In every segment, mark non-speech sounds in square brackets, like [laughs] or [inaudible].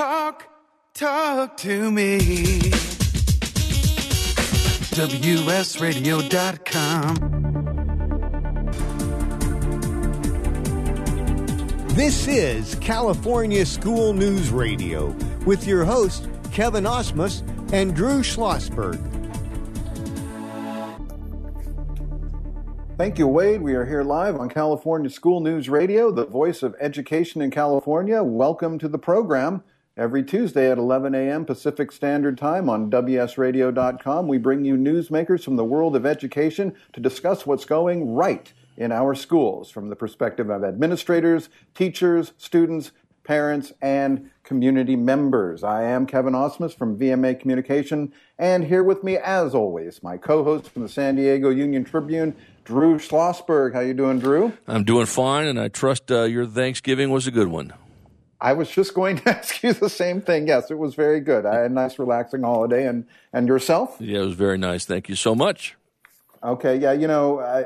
Talk, talk to me. WSRadio.com. This is California School News Radio with your hosts, Kevin Osmus and Drew Schlossberg. Thank you, Wade. We are here live on California School News Radio, the voice of education in California. Welcome to the program. Every Tuesday at 11 a.m. Pacific Standard Time on WSRadio.com, we bring you newsmakers from the world of education to discuss what's going right in our schools from the perspective of administrators, teachers, students, parents, and community members. I am Kevin Osmus from VMA Communication, and here with me, as always, my co-host from the San Diego Union Tribune, Drew Schlossberg. How you doing, Drew? I'm doing fine, and I trust uh, your Thanksgiving was a good one. I was just going to [laughs] ask you the same thing. Yes, it was very good. I had a nice, relaxing holiday, and and yourself? Yeah, it was very nice. Thank you so much. Okay, yeah, you know, I, I,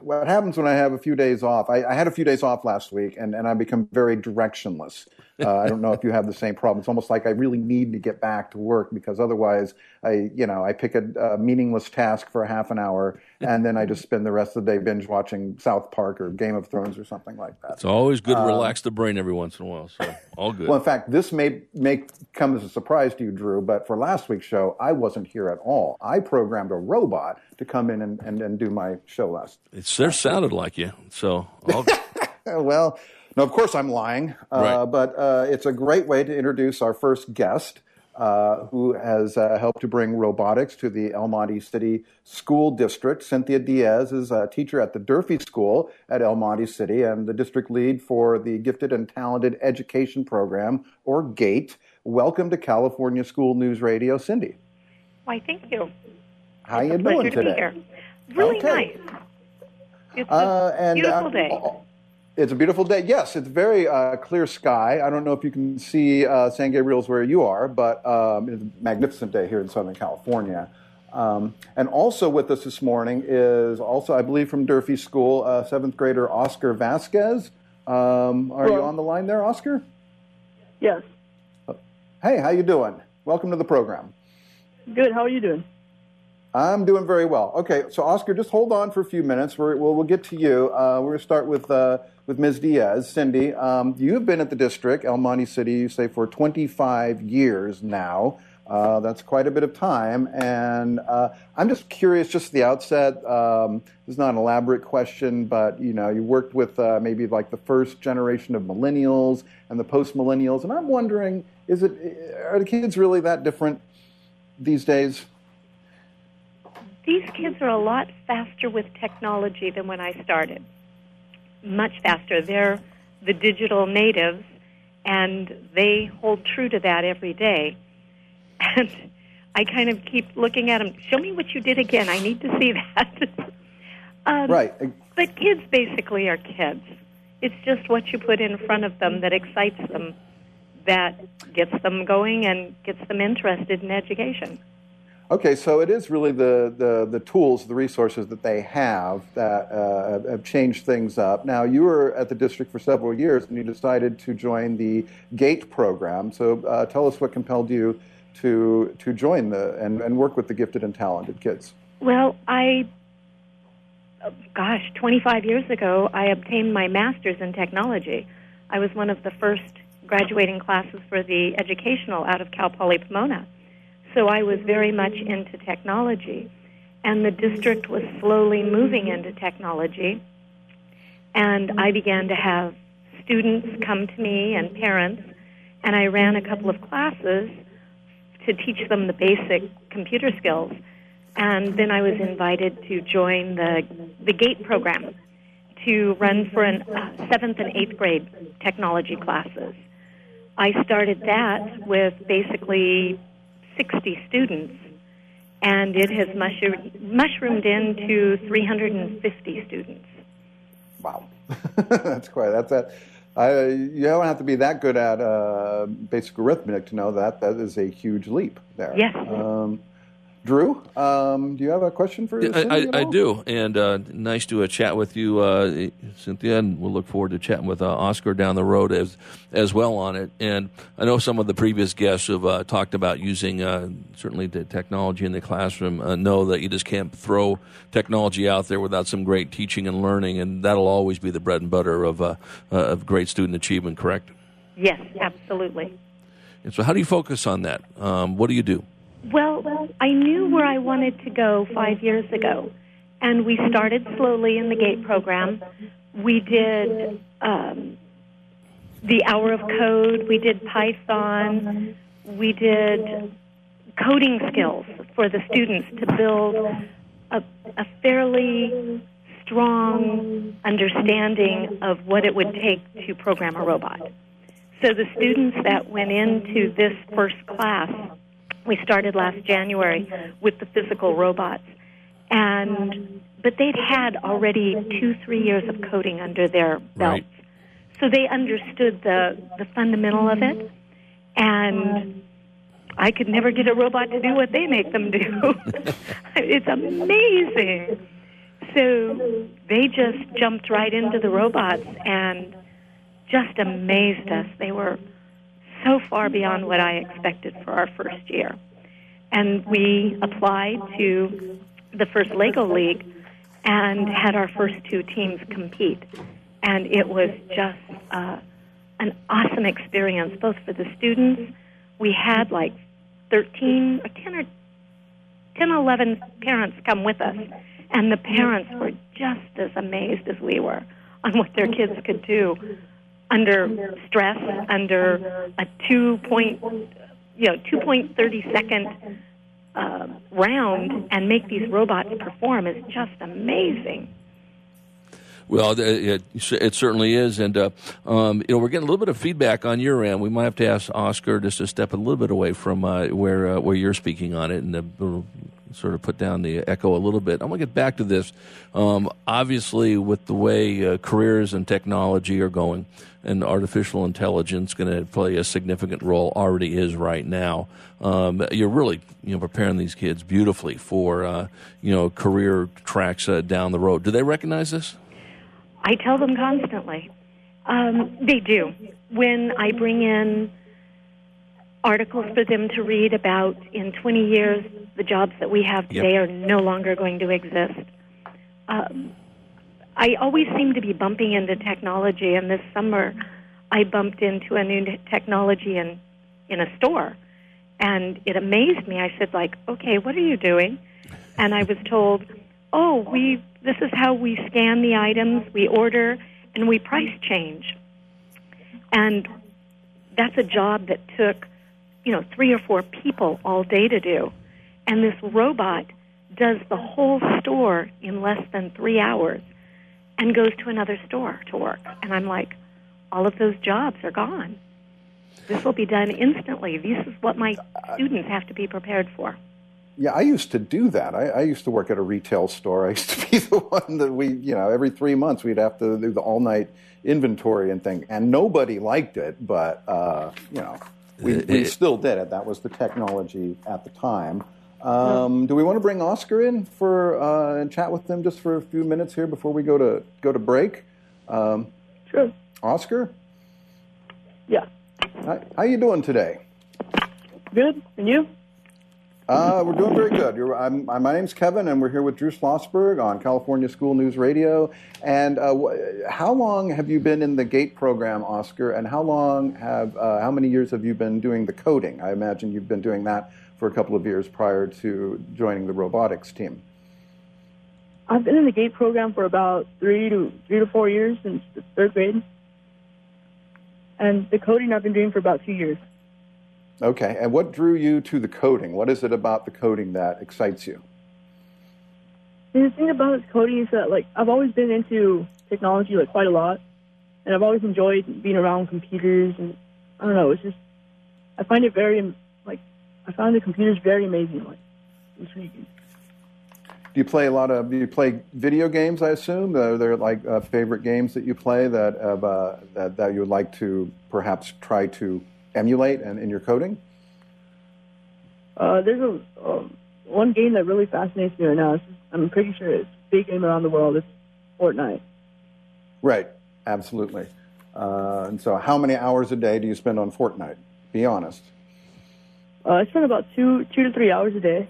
what happens when I have a few days off? I, I, had a few days off last week, and, and I become very directionless. [laughs] Uh, I don't know if you have the same problem. It's almost like I really need to get back to work because otherwise, I you know I pick a, a meaningless task for a half an hour, and then I just spend the rest of the day binge watching South Park or Game of Thrones or something like that. It's always good to um, relax the brain every once in a while. So all good. Well, in fact, this may may come as a surprise to you, Drew, but for last week's show, I wasn't here at all. I programmed a robot to come in and, and, and do my show last. It sure sounded like you. So [laughs] well now, of course, I'm lying, uh, right. but uh, it's a great way to introduce our first guest. Uh, who has uh, helped to bring robotics to the El Monte City School District. Cynthia Diaz is a teacher at the Durfee School at El Monte City and the district lead for the Gifted and Talented Education Program, or GATE. Welcome to California School News Radio, Cindy. Why, thank you. How it's you doing to today? Really okay. nice. It's a uh, and, beautiful uh, day. It's a beautiful day. Yes, it's very uh, clear sky. I don't know if you can see uh, San Gabriel's where you are, but um, it's a magnificent day here in Southern California. Um, and also with us this morning is also, I believe, from Durfee School, uh, seventh grader Oscar Vasquez. Um, are Hello. you on the line there, Oscar? Yes. Hey, how you doing? Welcome to the program. Good. How are you doing? I'm doing very well. Okay, so Oscar, just hold on for a few minutes. we will we'll get to you. Uh, we're going to start with uh, with Ms. Diaz. Cindy, um, you've been at the district, El Monte City, you say, for 25 years now. Uh, that's quite a bit of time. And uh, I'm just curious, just at the outset, um, this is not an elaborate question, but you know, you worked with uh, maybe like the first generation of millennials and the post millennials. And I'm wondering, is it, are the kids really that different these days? These kids are a lot faster with technology than when I started much faster. They're the digital natives, and they hold true to that every day. [laughs] And I kind of keep looking at them. Show me what you did again. I need to see [laughs] that. um, right. But kids basically are kids. It's just what you put in front of them that excites them, that gets them going and gets them interested in education. Okay, so it is really the, the, the tools, the resources that they have that uh, have changed things up. Now, you were at the district for several years and you decided to join the GATE program. So uh, tell us what compelled you to, to join the and, and work with the gifted and talented kids. Well, I, gosh, 25 years ago, I obtained my master's in technology. I was one of the first graduating classes for the educational out of Cal Poly Pomona. So I was very much into technology. And the district was slowly moving into technology. And I began to have students come to me and parents. And I ran a couple of classes to teach them the basic computer skills. And then I was invited to join the, the GATE program to run for an uh, seventh and eighth grade technology classes. I started that with basically 60 students, and it has mushroomed into 350 students. Wow, [laughs] that's quite that's that. I, you don't have to be that good at uh, basic arithmetic to know that that is a huge leap there. Yes. Um, Drew, um, do you have a question for Yeah, Cindy I, I, I do, and uh, nice to uh, chat with you, uh, Cynthia, and we'll look forward to chatting with uh, Oscar down the road as as well on it. And I know some of the previous guests have uh, talked about using uh, certainly the technology in the classroom. Uh, know that you just can't throw technology out there without some great teaching and learning, and that'll always be the bread and butter of uh, uh, of great student achievement. Correct? Yes, absolutely. And so, how do you focus on that? Um, what do you do? Well, I knew where I wanted to go five years ago, and we started slowly in the GATE program. We did um, the hour of code, we did Python, we did coding skills for the students to build a, a fairly strong understanding of what it would take to program a robot. So the students that went into this first class, we started last January with the physical robots, and but they'd had already two, three years of coding under their belts, Right. so they understood the the fundamental of it, and I could never get a robot to do what they make them do. [laughs] it's amazing. So they just jumped right into the robots and just amazed us. They were so far beyond what I expected for our first year. And we applied to the first Lego League and had our first two teams compete. And it was just uh, an awesome experience, both for the students. We had like 13 or 10 or 10 11 parents come with us. And the parents were just as amazed as we were on what their kids could do under stress, under a two point, you know, two point thirty second uh, round, and make these robots perform is just amazing. Well, it, it, certainly is, and uh, um, you know we're getting a little bit of feedback on your end. We might have to ask Oscar just to step a little bit away from uh, where uh, where you're speaking on it, and uh, we'll sort of put down the echo a little bit. I'm going to get back to this. Um, obviously, with the way uh, careers and technology are going, and artificial intelligence going to play a significant role. Already is right now. Um, you're really you know preparing these kids beautifully for uh, you know career tracks uh, down the road. Do they recognize this? I tell them constantly. Um, they do. When I bring in articles for them to read about in 20 years, the jobs that we have today are no longer going to exist. Um, I always seem to be bumping into technology, and this summer I bumped into a new technology in, in a store, and it amazed me. I said, like, okay, what are you doing? And I was told, oh, we this is how we scan the items, we order, and we price change. And that's a job that took, you know, three or four people all day to do. And this robot does the whole store in less than three hours and goes to another store to work. And I'm like, all of those jobs are gone. This will be done instantly. This is what my uh, students have to be prepared for. Yeah, I used to do that. I, I used to work at a retail store. I used to be [laughs] the one that we, you know, every three months we'd have to do the all night inventory and thing. And nobody liked it, but, uh, you know, we, we still did it. That was the technology at the time. Um, do we want to bring Oscar in for uh, and chat with them just for a few minutes here before we go to go to break? Um, Sure. Oscar, Yeah. how, how you doing today? Good. And you? Uh, we're doing very good. I'm, I'm, my name's Kevin, and we're here with Drew Schlossberg on California School News Radio. And uh, wh- how long have you been in the GATE program, Oscar? And how long have, uh, how many years have you been doing the coding? I imagine you've been doing that for a couple of years prior to joining the robotics team. I've been in the GATE program for about three to three to four years since the third grade. And the coding I've been doing for about two years. Okay, and what drew you to the coding? What is it about the coding that excites you? The thing about coding is that like I've always been into technology like quite a lot, and I've always enjoyed being around computers and I don't know. It's just I find it very like I find the computers very amazing, like intriguing. Do you play a lot of? Do you play video games? I assume are there like uh, favorite games that you play that, uh, that that you would like to perhaps try to emulate and in your coding? Uh, there's a um, one game that really fascinates me right now. Is, I'm pretty sure it's a big game around the world. It's Fortnite. Right, absolutely. Uh, and so, how many hours a day do you spend on Fortnite? Be honest. Uh, I spend about two two to three hours a day.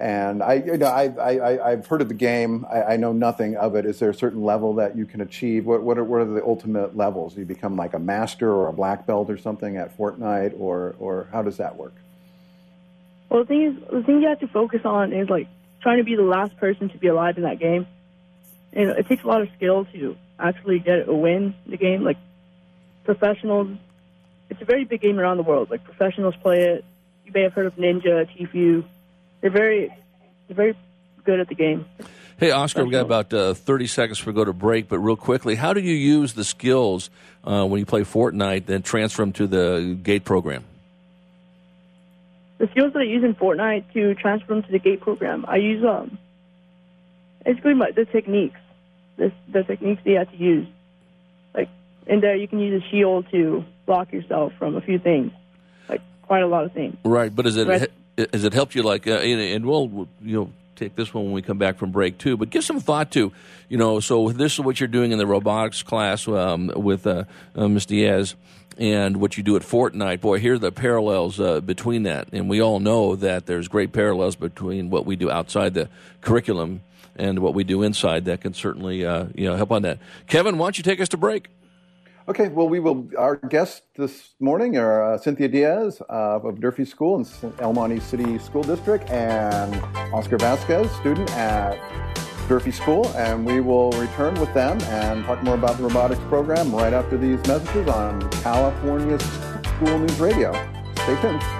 And I, you know, I, I, I've heard of the game. I, I know nothing of it. Is there a certain level that you can achieve? What, what, are, what are the ultimate levels? Do you become like a master or a black belt or something at Fortnite, or, or how does that work? Well, the thing is, the thing you have to focus on is like trying to be the last person to be alive in that game. And it takes a lot of skill to actually get a win in the game. Like professionals, it's a very big game around the world. Like professionals play it. You may have heard of Ninja, Tfue. They're very, they're very good at the game. Hey, Oscar, we've got about uh, 30 seconds we go to break, but real quickly, how do you use the skills uh, when you play Fortnite and transfer them to the GATE program? The skills that I use in Fortnite to transfer them to the GATE program, I use um, basically my, the techniques, the, the techniques that you have to use. Like in there, you can use a shield to block yourself from a few things, like quite a lot of things. Right, but is it. Has it helped you? Like, uh, and, we'll you know take this one when we come back from break too. But give some thought to you know. So this is what you're doing in the robotics class um, with uh, uh, Ms. Diaz. And what you do at Fortnite, boy, here are the parallels uh, between that. And we all know that there's great parallels between what we do outside the curriculum and what we do inside. That can certainly uh, you know help on that. Kevin, why don't you take us to break? Okay, well, we will. Our guests this morning are uh, Cynthia Diaz uh, of Durfee School in El Monte City School District and Oscar Vasquez, student at Durfee School. And we will return with them and talk more about the robotics program right after these messages on California School News Radio. Stay tuned.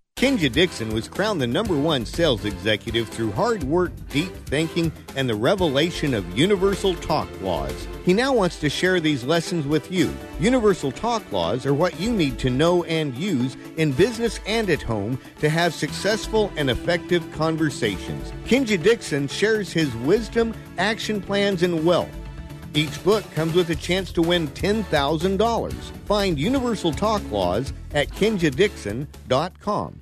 Kenja Dixon was crowned the number one sales executive through hard work, deep thinking, and the revelation of universal talk laws. He now wants to share these lessons with you. Universal talk laws are what you need to know and use in business and at home to have successful and effective conversations. Kenja Dixon shares his wisdom, action plans, and wealth. Each book comes with a chance to win $10,000. Find Universal Talk Laws at kenjadixon.com.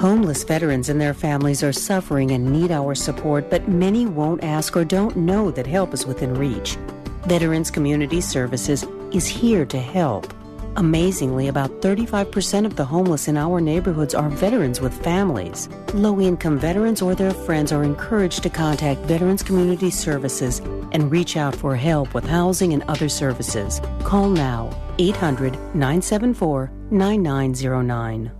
Homeless veterans and their families are suffering and need our support, but many won't ask or don't know that help is within reach. Veterans Community Services is here to help. Amazingly, about 35% of the homeless in our neighborhoods are veterans with families. Low income veterans or their friends are encouraged to contact Veterans Community Services and reach out for help with housing and other services. Call now 800 974 9909.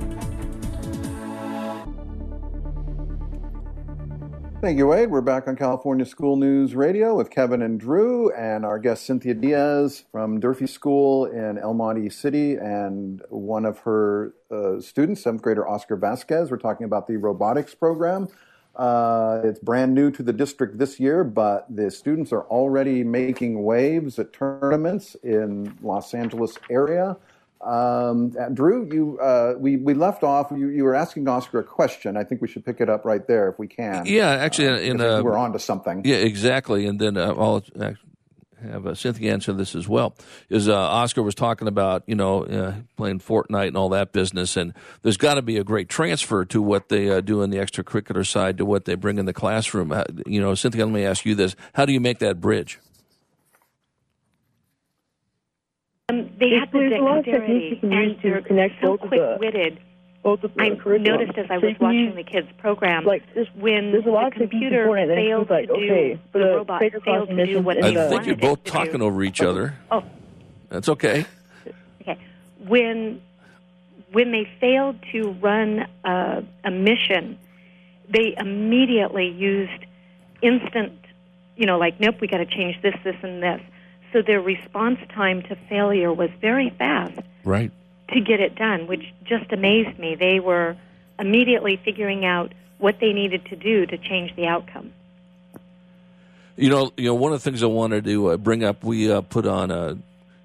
Thank you, Wade. We're back on California School News Radio with Kevin and Drew, and our guest Cynthia Diaz from Durfee School in El Monte City, and one of her uh, students, seventh grader Oscar Vasquez. We're talking about the robotics program. Uh, it's brand new to the district this year, but the students are already making waves at tournaments in Los Angeles area. Um, uh, Drew, you uh, we we left off. You, you were asking Oscar a question. I think we should pick it up right there if we can. Yeah, actually, uh, in, uh, we're on to something. Yeah, exactly. And then uh, I'll have uh, Cynthia answer this as well. Is Oscar was talking about you know playing Fortnite and all that business, and there's got to be a great transfer to what they do in the extracurricular side to what they bring in the classroom. you know, Cynthia, let me ask you this: How do you make that bridge? Um, they There's- have the there's a dexterity, techniques you can and they're connect so both of the- quick-witted. both of the I curriculums. noticed as I was can watching use- the kids' program like there's, when there's a lot the computer before it that failed includes, like, to do okay, the the robot failed to do mission, what it's I it a- think you're both talking over each other. Oh, That's okay. okay. When when they failed to run a, a mission, they immediately used instant, you know, like nope, we got to change this, this, and this. So their response time to failure was very fast Right. to get it done, which just amazed me. They were immediately figuring out what they needed to do to change the outcome. You know, you know, one of the things I wanted to uh, bring up, we uh, put on a,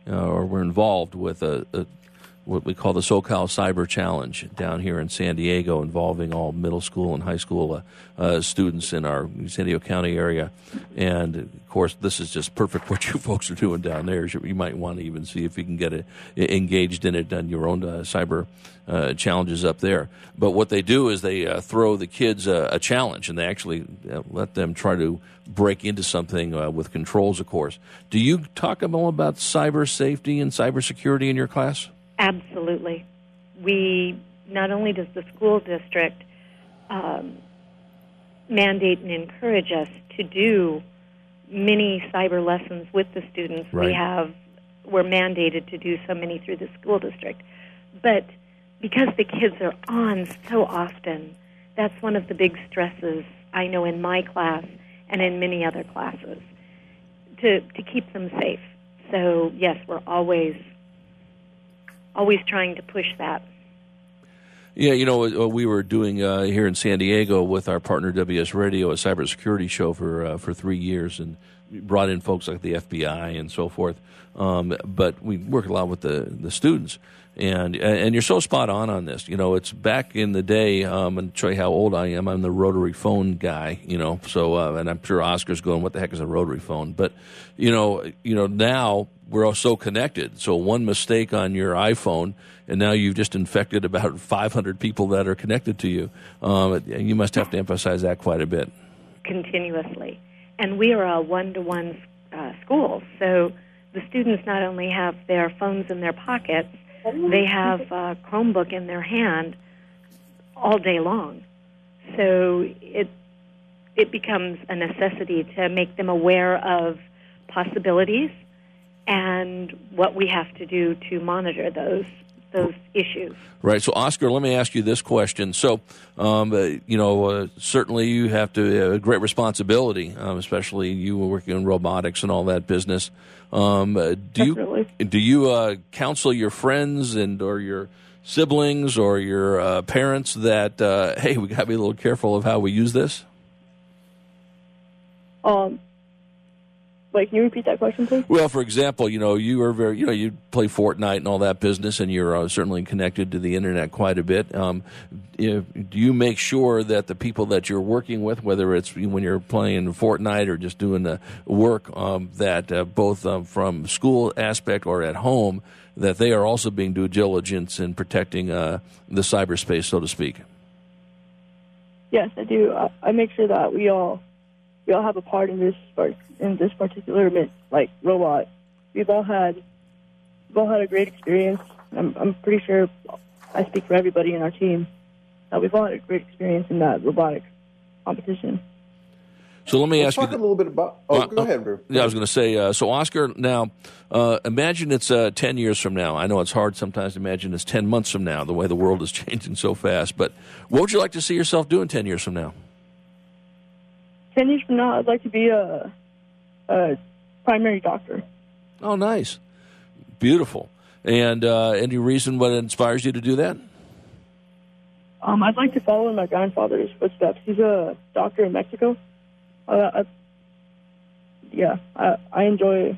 uh, or we're involved with a, a what we call the SoCal Cyber Challenge down here in San Diego, involving all middle school and high school uh, uh, students in our San Diego County area. And of course, this is just perfect [laughs] what you folks are doing down there. You might want to even see if you can get it, engaged in it on your own uh, cyber uh, challenges up there. But what they do is they uh, throw the kids a, challenge, and they actually uh, let them try to break into something uh, with controls. Of course, do you talk about cyber safety and cybersecurity in your class? Absolutely. We not only does the school district um, mandate and encourage us to do many cyber lessons with the students. Right. We have we're mandated to do so many through the school district, but because the kids are on so often, that's one of the big stresses I know in my class and in many other classes to to keep them safe. So yes, we're always always trying to push that. Yeah, you know, uh, we were doing uh, here in San Diego with our partner WS Radio a cybersecurity show for uh, for three years, and brought in folks like the FBI and so forth. Um, but we work a lot with the the students, and and you're so spot on on this. You know, it's back in the day, um, and show you how old I am. I'm the rotary phone guy. You know, so uh, and I'm sure Oscar's going, "What the heck is a rotary phone?" But you know, you know now we're all so connected. So one mistake on your iPhone, and now you've just infected about [laughs] 500 people that are connected to you. Um, you must have to emphasize that quite a bit. continuously. And we are a one to one school, so the students not only have their phones in their pockets, they have a Chromebook in their hand all day long. So it it becomes a necessity to make them aware of possibilities and what we have to do to monitor those those issues. Right. So, Oscar, let me ask you this question. So, um, uh, you know, uh, certainly you have to uh, great responsibility, um, especially you were working in robotics and all that business. Um, uh, do you do you uh, counsel your friends and or your siblings or your uh, parents that uh, hey, we got to be a little careful of how we use this? Um, Wait, can you repeat that question, please? Well, for example, you know, you are very, you know, you play Fortnite and all that business, and you're uh, certainly connected to the internet quite a bit. Um, know, do you make sure that the people that you're working with, whether it's when you're playing Fortnite or just doing the work, um, that uh, both um, from school aspect or at home, that they are also being due diligence in protecting uh, the cyberspace, so to speak? Yes, I do. I make sure that we all we all have a part in this part in this particular like robot. We've all had we've all had a great experience. I'm I'm pretty sure I speak for everybody in our team. that we've all had a great experience in that robotic competition. So let me Let's ask talk you. a little bit about. Oh, Uh, go ahead, Drew. Yeah, I was going to say. Uh, so, Oscar, now uh, imagine it's uh, ten years from now. I know it's hard sometimes to imagine it's ten months from now. The way the world is [laughs] changing so fast. But what would you like to see yourself doing ten years from now? Ten years from now, I'd like to be a, a primary doctor. Oh, nice, beautiful. And uh, any reason what inspires you to do that? Um, I'd like to follow in my grandfather's footsteps. He's a doctor in Mexico. Uh, I, yeah, I, I enjoy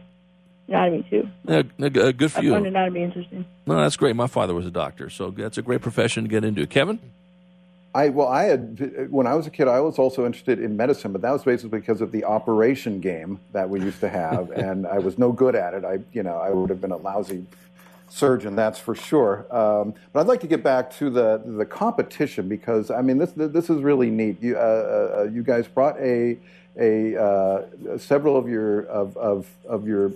anatomy too. Yeah, uh, good for I you. find anatomy interesting. No, that's great. My father was a doctor, so that's a great profession to get into. Kevin. I well, I had when I was a kid, I was also interested in medicine, but that was basically because of the operation game that we used to have, [laughs] and I was no good at it. I, you know, I would have been a lousy surgeon, that's for sure. Um, but I'd like to get back to the the competition because I mean this this is really neat. You uh, uh, you guys brought a a uh, several of your of of, of your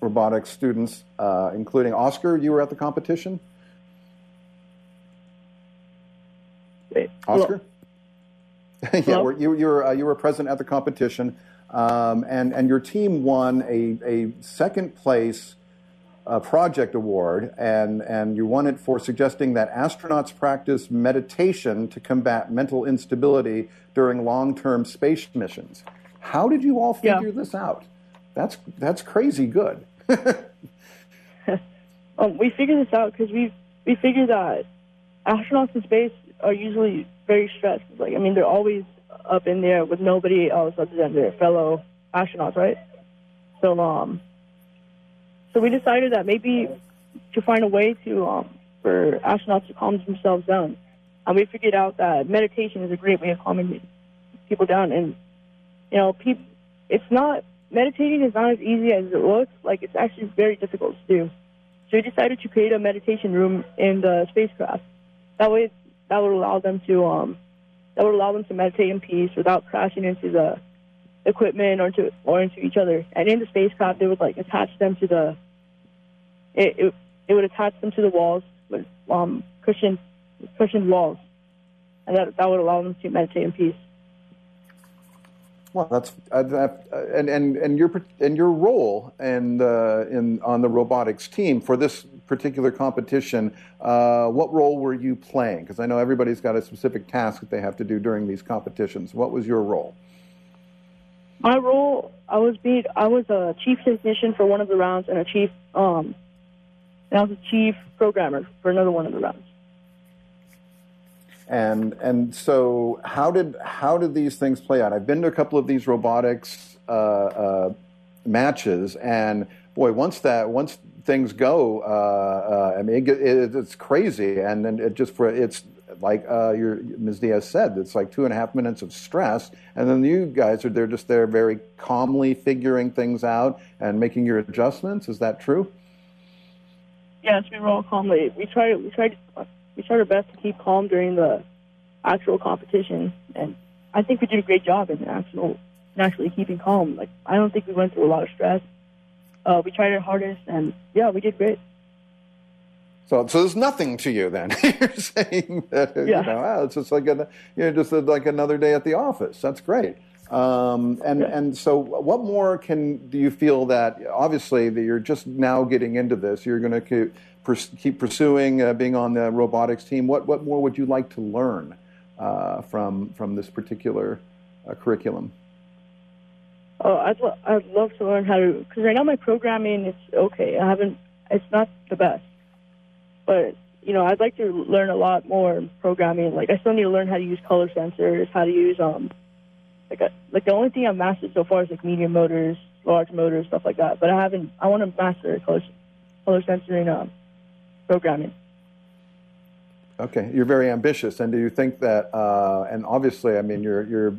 robotics students, uh, including Oscar. You were at the competition. Oscar? [laughs] yeah, Hello? were- you, you, were, uh, you were present at the competition, um, and, and your team won a, a second place uh, project award, and, and you won it for suggesting that astronauts practice meditation to combat mental instability during long term space missions. How did you all figure this out? That's, that's crazy good. [laughs] [laughs] Um, we figured this out because we we figured that astronauts in space are usually very stressed. Like I mean, they're always up in there with nobody else other than their fellow astronauts, right? So um, so we decided that maybe to find a way to um for astronauts to calm themselves down, and we figured out that meditation is a great way of calming people down. And you know, peop it's not meditating is not as easy as it looks. Like it's actually very difficult to do. So we decided to create a meditation room in the spacecraft. That way, that would allow them to um, that would allow them to meditate in peace without crashing into the equipment or to or into each other. And in the spacecraft, they would like attach them to the it it, it would attach them to the walls with um, cushioned cushioned walls, and that that would allow them to meditate in peace. Well, that's uh, uh, and and and your and your role and uh, in on the robotics team for this particular competition. Uh, what role were you playing? Because I know everybody's got a specific task that they have to do during these competitions. What was your role? My role, I was being, I was a chief technician for one of the rounds and a chief, um, and I was a chief programmer for another one of the rounds. And and so how did how did these things play out? I've been to a couple of these robotics uh, uh, matches, and boy, once that once things go, uh, uh, I mean, it, it, it's crazy, and then it just for it's like uh, your Ms. Diaz said, it's like two and a half minutes of stress, and then you guys are there just there very calmly figuring things out and making your adjustments. Is that true? Yes, we were all calmly. We tried, we tried, we tried our best to keep calm during the actual competition, and I think we did a great job in the actual, in actually keeping calm. Like I don't think we went through a lot of stress. Uh, we tried our hardest, and yeah, we did great. So, so there's nothing to you then. [laughs] You're saying that you Yeah. know, ah, it's just like a, you know, just like another day at the office. That's great. Um, and and so, what more can do you feel that obviously that you're just now getting into this? You're going to keep, pers- keep pursuing uh, being on the robotics team. What what more would you like to learn uh, from from this particular uh, curriculum? Oh, I'd lo- I'd love to learn how to because right now my programming is okay. I haven't. It's not the best, but you know I'd like to learn a lot more programming. Like I still need to learn how to use color sensors, how to use um like a, like the only thing I've mastered so far is like medium motors, large motors, stuff like that. But I haven't. I want to master color, color sensing um, programming. Okay, you're very ambitious, and do you think that? Uh, and obviously, I mean, you're you're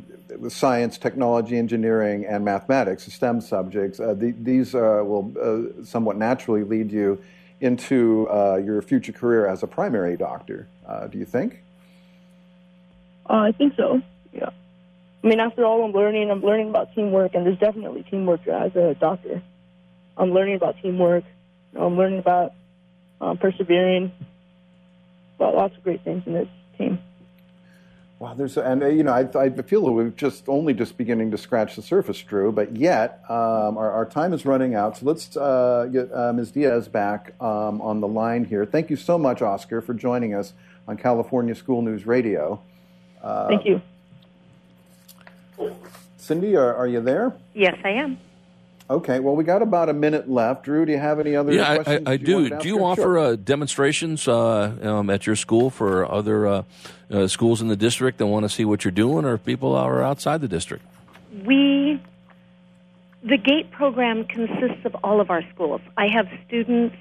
science, technology, engineering, and mathematics, STEM subjects. Uh, the, these uh, will uh, somewhat naturally lead you into uh, your future career as a primary doctor. Uh, do you think? I think so. Yeah. I mean, after all I'm learning, I'm learning about teamwork, and there's definitely teamwork as a doctor. I'm learning about teamwork. I'm learning about um, persevering well, lots of great things in this team. Wow, there's and uh, you know I, I feel that we're just only just beginning to scratch the surface, Drew. But yet um, our, our, time is running out, so let's uh, get uh, Ms. Diaz back um, on the line here. Thank you so much, Oscar, for joining us on California School News Radio. Uh, Thank you. Cindy, are, are you there? Yes, I am. Okay, well, we got about a minute left. Drew, do you have any other yeah, questions? I, I, I do. Do you offer sure. uh, demonstrations uh, um, at your school for other uh, uh, schools in the district that want to see what you're doing, or people are outside the district? We, the GATE program consists of all of our schools. I have students.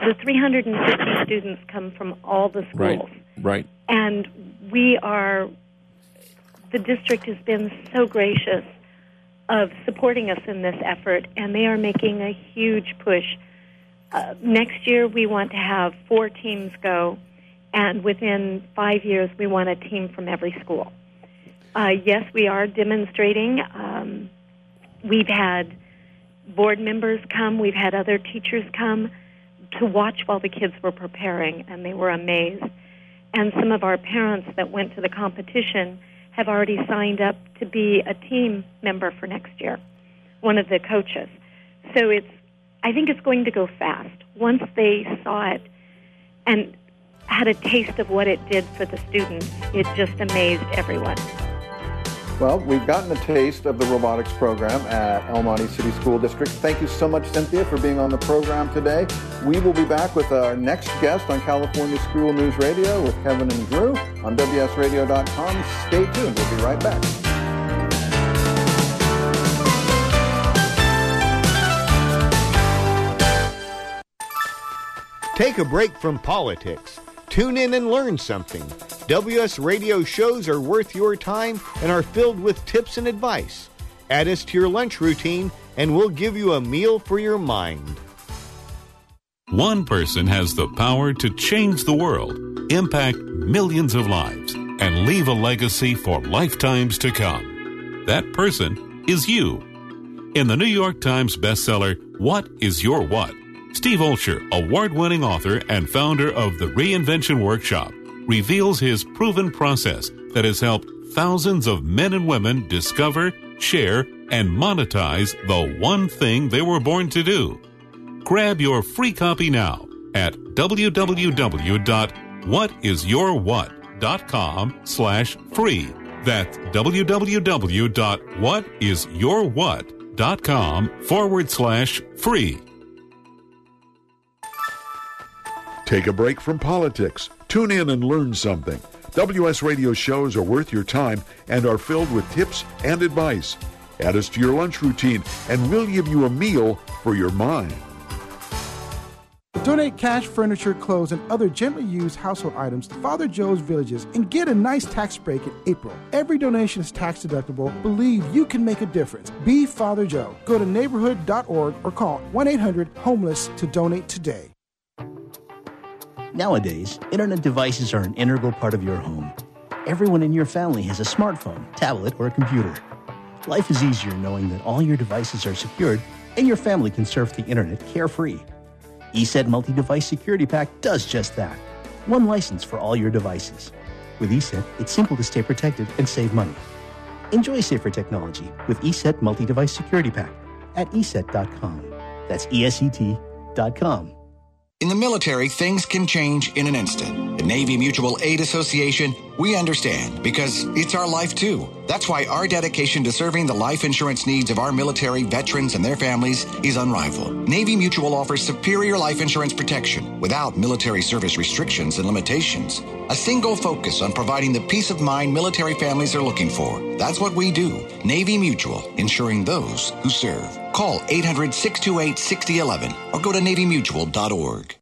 The 350 students come from all the schools. Right. Right. And we are. The district has been so gracious of supporting us in this effort, and they are making a huge push. Uh, next year, we want to have four teams go, and within five years, we want a team from every school. Uh, yes, we are demonstrating. Um, we've had board members come, we've had other teachers come to watch while the kids were preparing, and they were amazed. And some of our parents that went to the competition have already signed up to be a team member for next year, one of the coaches. So it's, I think it's going to go fast. Once they saw it and had a taste of what it did for the students, it just amazed everyone. Well, we've gotten a taste of the robotics program at El Monte City School District. Thank you so much, Cynthia, for being on the program today. We will be back with our next guest on California School News Radio with Kevin and Drew on WSRadio.com. Stay tuned. We'll be right back. Take a break from politics. Tune in and learn something. WS radio shows are worth your time and are filled with tips and advice. Add us to your lunch routine, and we'll give you a meal for your mind. One person has the power to change the world, impact millions of lives, and leave a legacy for lifetimes to come. That person is you. In the New York Times bestseller, What is Your What? Steve Olsher, award winning author and founder of the Reinvention Workshop, reveals his proven process that has helped thousands of men and women discover, share, and monetize the one thing they were born to do. Grab your free copy now at www.whatisyourwhat.com slash free. That's www.whatisyourwhat.com forward slash free. Take a break from politics. Tune in and learn something. WS Radio shows are worth your time and are filled with tips and advice. Add us to your lunch routine, and we'll give you a meal for your mind. Donate cash, furniture, clothes, and other gently used household items to Father Joe's Villages and get a nice tax break in April. Every donation is tax deductible. Believe you can make a difference. Be Father Joe. Go to neighborhood.org or call 1 800 Homeless to donate today. Nowadays, internet devices are an integral part of your home. Everyone in your family has a smartphone, tablet, or a computer. Life is easier knowing that all your devices are secured and your family can surf the internet carefree. ESET Multi Device Security Pack does just that. One license for all your devices. With ESET, it's simple to stay protected and save money. Enjoy safer technology with ESET Multi Device Security Pack at ESET.com. That's ESET.com. In the military, things can change in an instant. The Navy Mutual Aid Association, we understand because it's our life too. That's why our dedication to serving the life insurance needs of our military veterans and their families is unrivaled. Navy Mutual offers superior life insurance protection without military service restrictions and limitations. A single focus on providing the peace of mind military families are looking for. That's what we do. Navy Mutual, insuring those who serve. Call 800 628 6011 or go to NavyMutual.org.